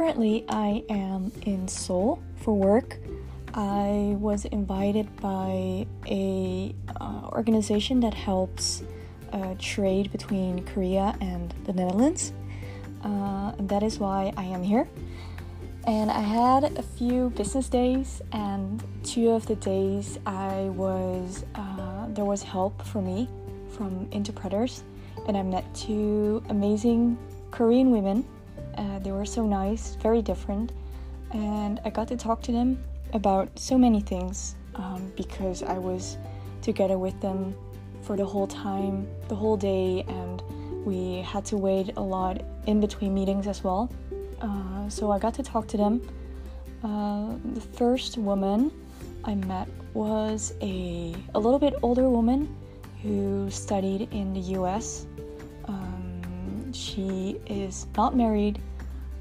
currently, I am in Seoul for work. I was invited by a uh, organization that helps uh, trade between Korea and the Netherlands. Uh, and that is why I am here. And I had a few business days, and two of the days I was uh, there was help for me from interpreters, and I met two amazing Korean women. Uh, they were so nice, very different, and I got to talk to them about so many things um, because I was together with them for the whole time, the whole day, and we had to wait a lot in between meetings as well. Uh, so I got to talk to them. Uh, the first woman I met was a, a little bit older woman who studied in the US. Um, she is not married,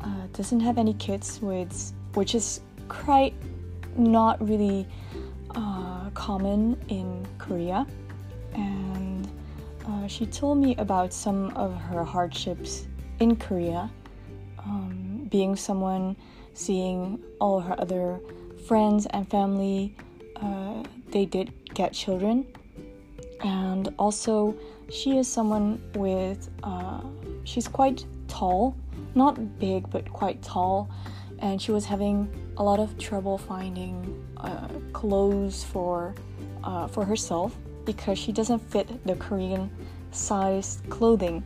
uh, doesn't have any kids, with, which is quite not really uh, common in Korea. And uh, she told me about some of her hardships in Korea, um, being someone seeing all her other friends and family, uh, they did get children. And also, she is someone with, uh, she's quite tall, not big, but quite tall. And she was having a lot of trouble finding uh, clothes for, uh, for herself because she doesn't fit the Korean size clothing.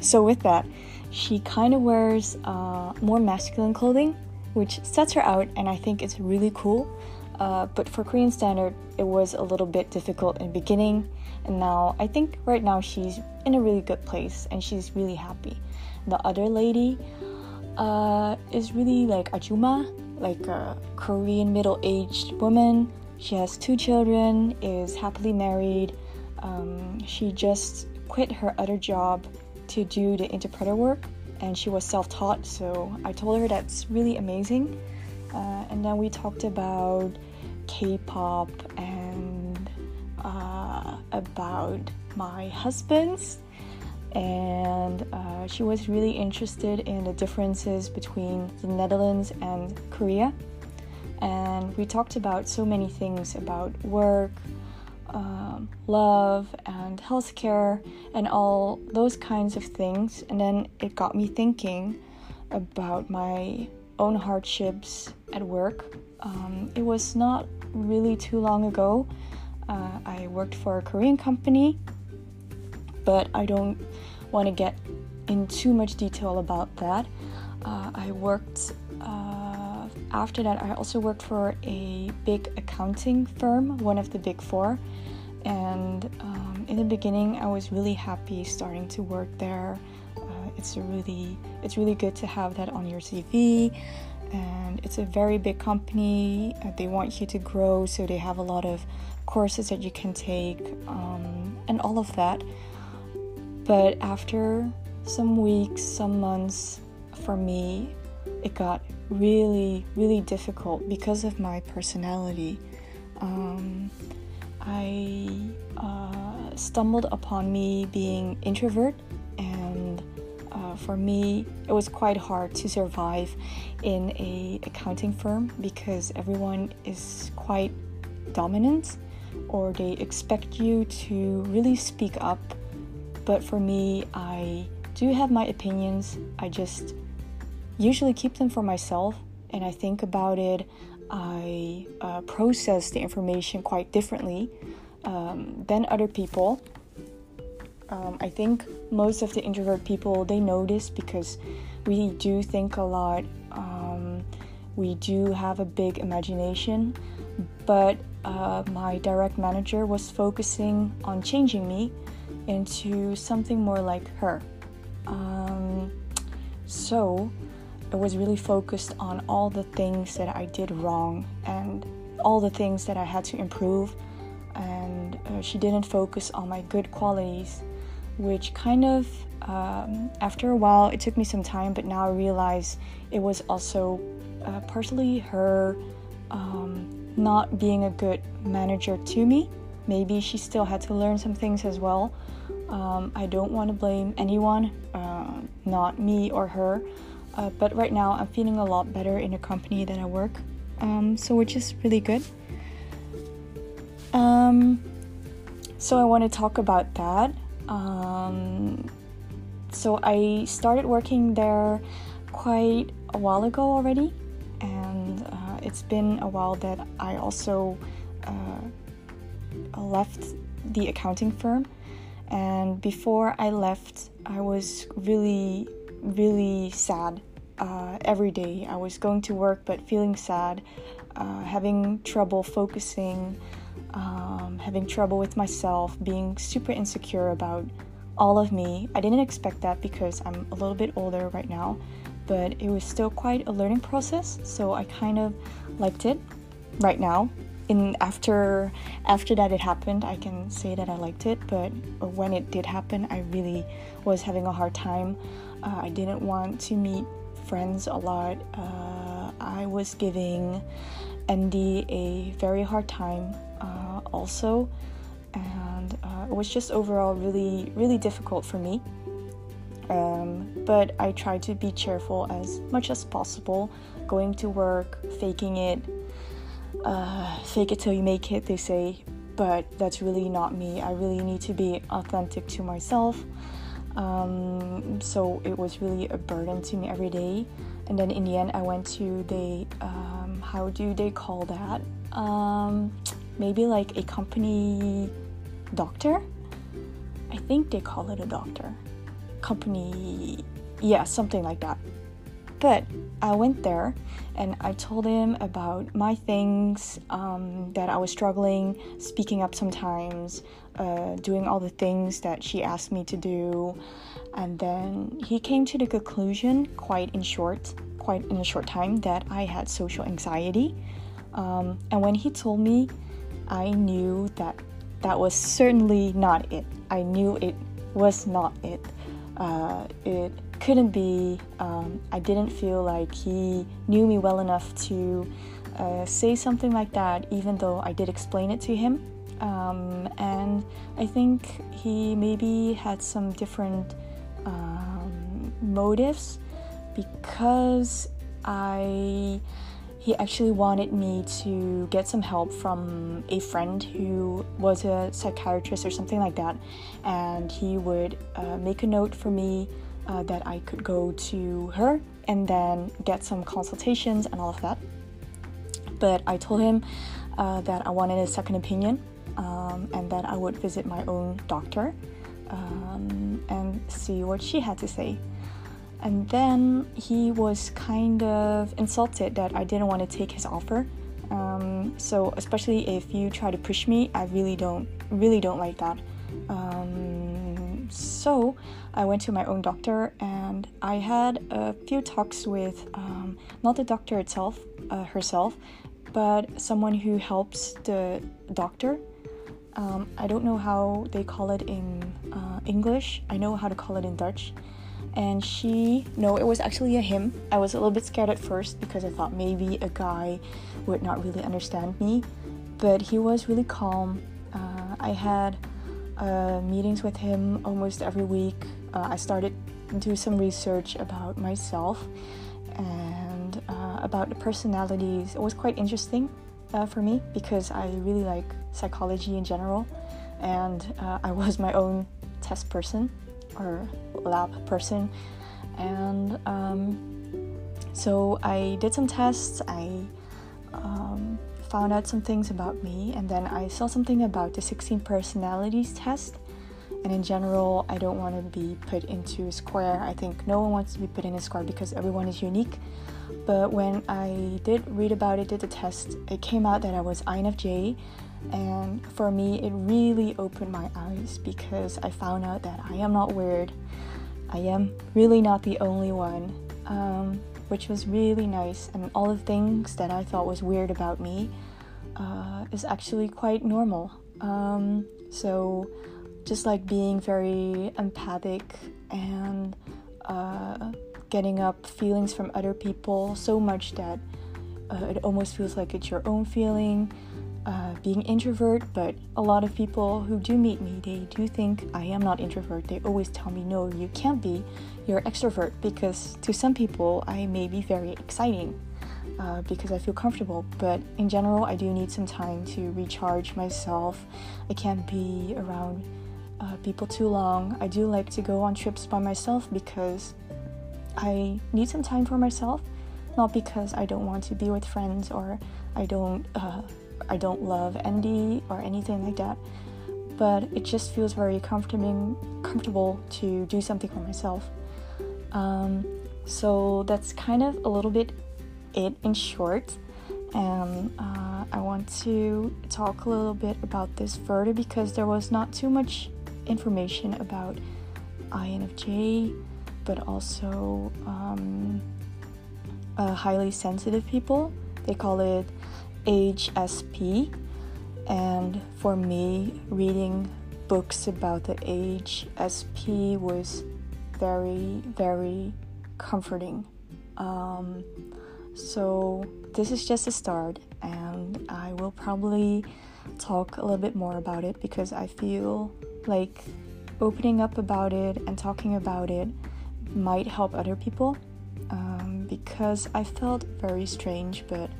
So, with that, she kind of wears uh, more masculine clothing, which sets her out, and I think it's really cool. Uh, but for Korean standard, it was a little bit difficult in the beginning, and now I think right now she's in a really good place and she's really happy. The other lady uh, is really like Ajuma, like a Korean middle-aged woman. She has two children, is happily married. Um, she just quit her other job to do the interpreter work, and she was self-taught. So I told her that's really amazing. Uh, and then we talked about K-pop and uh, about my husband's and uh, she was really interested in the differences between the Netherlands and Korea. And we talked about so many things about work, um, love, and healthcare, and all those kinds of things. And then it got me thinking about my own hardships at work. Um, it was not really too long ago. Uh, I worked for a Korean company but I don't want to get in too much detail about that. Uh, I worked uh, after that. I also worked for a big accounting firm, one of the big four, and um, in the beginning, I was really happy starting to work there. Uh, it's really it's really good to have that on your CV and it's a very big company. Uh, they want you to grow, so they have a lot of courses that you can take um, and all of that. But after some weeks, some months, for me, it got really, really difficult because of my personality. Um, I uh, stumbled upon me being introvert, and uh, for me, it was quite hard to survive in a accounting firm because everyone is quite dominant, or they expect you to really speak up but for me, I do have my opinions. I just usually keep them for myself and I think about it. I uh, process the information quite differently um, than other people. Um, I think most of the introvert people they notice because we do think a lot. Um, we do have a big imagination, but uh, my direct manager was focusing on changing me into something more like her. Um, so I was really focused on all the things that I did wrong and all the things that I had to improve. And uh, she didn't focus on my good qualities, which kind of, um, after a while, it took me some time, but now I realize it was also uh, partially her um, not being a good manager to me. Maybe she still had to learn some things as well. Um, I don't want to blame anyone, uh, not me or her. Uh, but right now, I'm feeling a lot better in a company that I work, um, so which is really good. Um, so I want to talk about that. Um, so I started working there quite a while ago already, and uh, it's been a while that I also uh, left the accounting firm. And before I left, I was really, really sad uh, every day. I was going to work but feeling sad, uh, having trouble focusing, um, having trouble with myself, being super insecure about all of me. I didn't expect that because I'm a little bit older right now, but it was still quite a learning process, so I kind of liked it right now. In after after that it happened, I can say that I liked it, but when it did happen, I really was having a hard time. Uh, I didn't want to meet friends a lot. Uh, I was giving Andy a very hard time uh, also, and uh, it was just overall really, really difficult for me. Um, but I tried to be cheerful as much as possible, going to work, faking it, uh, fake it till you make it, they say, but that's really not me. I really need to be authentic to myself. Um, so it was really a burden to me every day. And then in the end, I went to the um, how do they call that? Um, maybe like a company doctor. I think they call it a doctor. Company, yeah, something like that. But I went there and I told him about my things, um, that I was struggling, speaking up sometimes, uh, doing all the things that she asked me to do. And then he came to the conclusion, quite in short, quite in a short time, that I had social anxiety. Um, and when he told me, I knew that that was certainly not it. I knew it was not it. Uh, it couldn't be. Um, I didn't feel like he knew me well enough to uh, say something like that, even though I did explain it to him. Um, and I think he maybe had some different um, motives because I he actually wanted me to get some help from a friend who was a psychiatrist or something like that, and he would uh, make a note for me uh, that I could go to her and then get some consultations and all of that. But I told him uh, that I wanted a second opinion um, and that I would visit my own doctor um, and see what she had to say. And then he was kind of insulted that I didn't want to take his offer. Um, so especially if you try to push me, I really don't really don't like that. Um, so I went to my own doctor and I had a few talks with um, not the doctor itself uh, herself, but someone who helps the doctor. Um, I don't know how they call it in uh, English. I know how to call it in Dutch and she no it was actually a him i was a little bit scared at first because i thought maybe a guy would not really understand me but he was really calm uh, i had uh, meetings with him almost every week. Uh, i started to do some research about myself and uh, about the personalities. It was quite interesting uh, for me because i really like psychology in general and uh, i was my own test person or lab person. And um, so i did some tests. I um, found out some things about me and then i saw something about the 16 personalities test. And in general i don't want to be put into a square. I think no one wants to be put in a square because everyone is unique. But when i did read about it did the test it came out that i was INFJ and for me, it really opened my eyes because I found out that I am not weird. I am really not the only one, um, which was really nice. And all the things that I thought was weird about me uh, is actually quite normal. Um, so, just like being very empathic and uh, getting up feelings from other people so much that uh, it almost feels like it's your own feeling uh, being introvert, but a lot of people who do meet me, they do think I am not introvert. They always tell me, no, you can't be, you're extrovert, because to some people, I may be very exciting. Uh, because I feel comfortable, but in general, I do need some time to recharge myself. I can't be around uh, people too long. I do like to go on trips by myself because I need some time for myself, not because I don't want to be with friends or I don't uh, I don't love Andy or anything like that. But it just feels very comforting, comfortable to do something for myself. Um, so that's kind of a little bit it in short. And uh, I want to talk a little bit about this further because there was not too much information about INFJ, but also um, uh, highly sensitive people. They call it HSP. And for me, reading books about the HSP was very, very comforting. Um, so, this is just a start, and I will probably talk a little bit more about it because I feel like opening up about it and talking about it might help other people um, because I felt very strange, but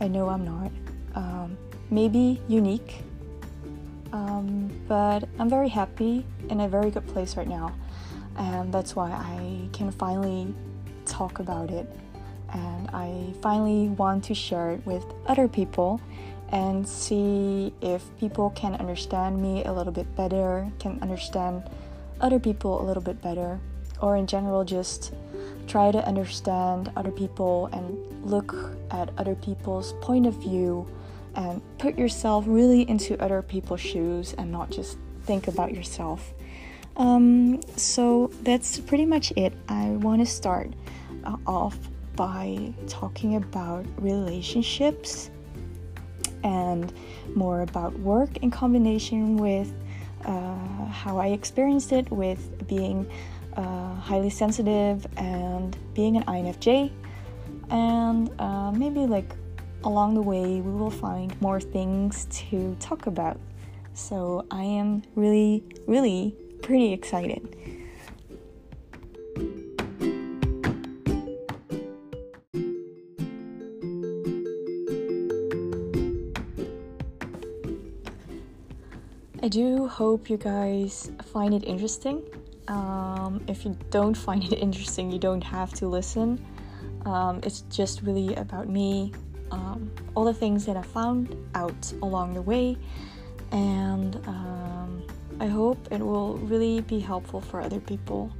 I know I'm not. Um, maybe unique, um, but I'm very happy in a very good place right now, and that's why I can finally talk about it. And I finally want to share it with other people and see if people can understand me a little bit better, can understand other people a little bit better, or in general, just try to understand other people and look at other people's point of view and put yourself really into other people's shoes and not just think about yourself. Um, so that's pretty much it. I want to start uh, off by talking about relationships and more about work in combination with uh, how I experienced it with being uh, highly sensitive and being an INFJ. And uh, maybe like along the way, we will find more things to talk about. So I am really, really pretty excited. I do hope you guys find it interesting. Um, if you don't find it interesting, you don't have to listen. Um, it's just really about me, um, all the things that I found out along the way, and um, I hope it will really be helpful for other people.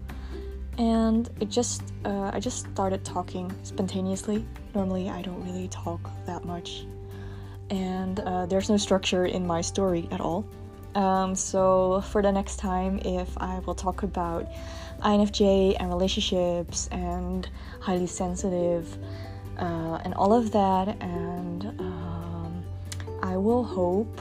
And it just, uh, I just started talking spontaneously. Normally, I don't really talk that much, and uh, there's no structure in my story at all. Um, so, for the next time, if I will talk about INFJ and relationships and highly sensitive uh, and all of that, and um, I will hope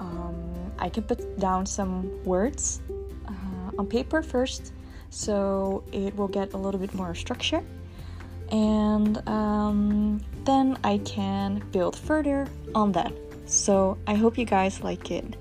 um, I can put down some words uh, on paper first so it will get a little bit more structure and um, then I can build further on that. So I hope you guys like it.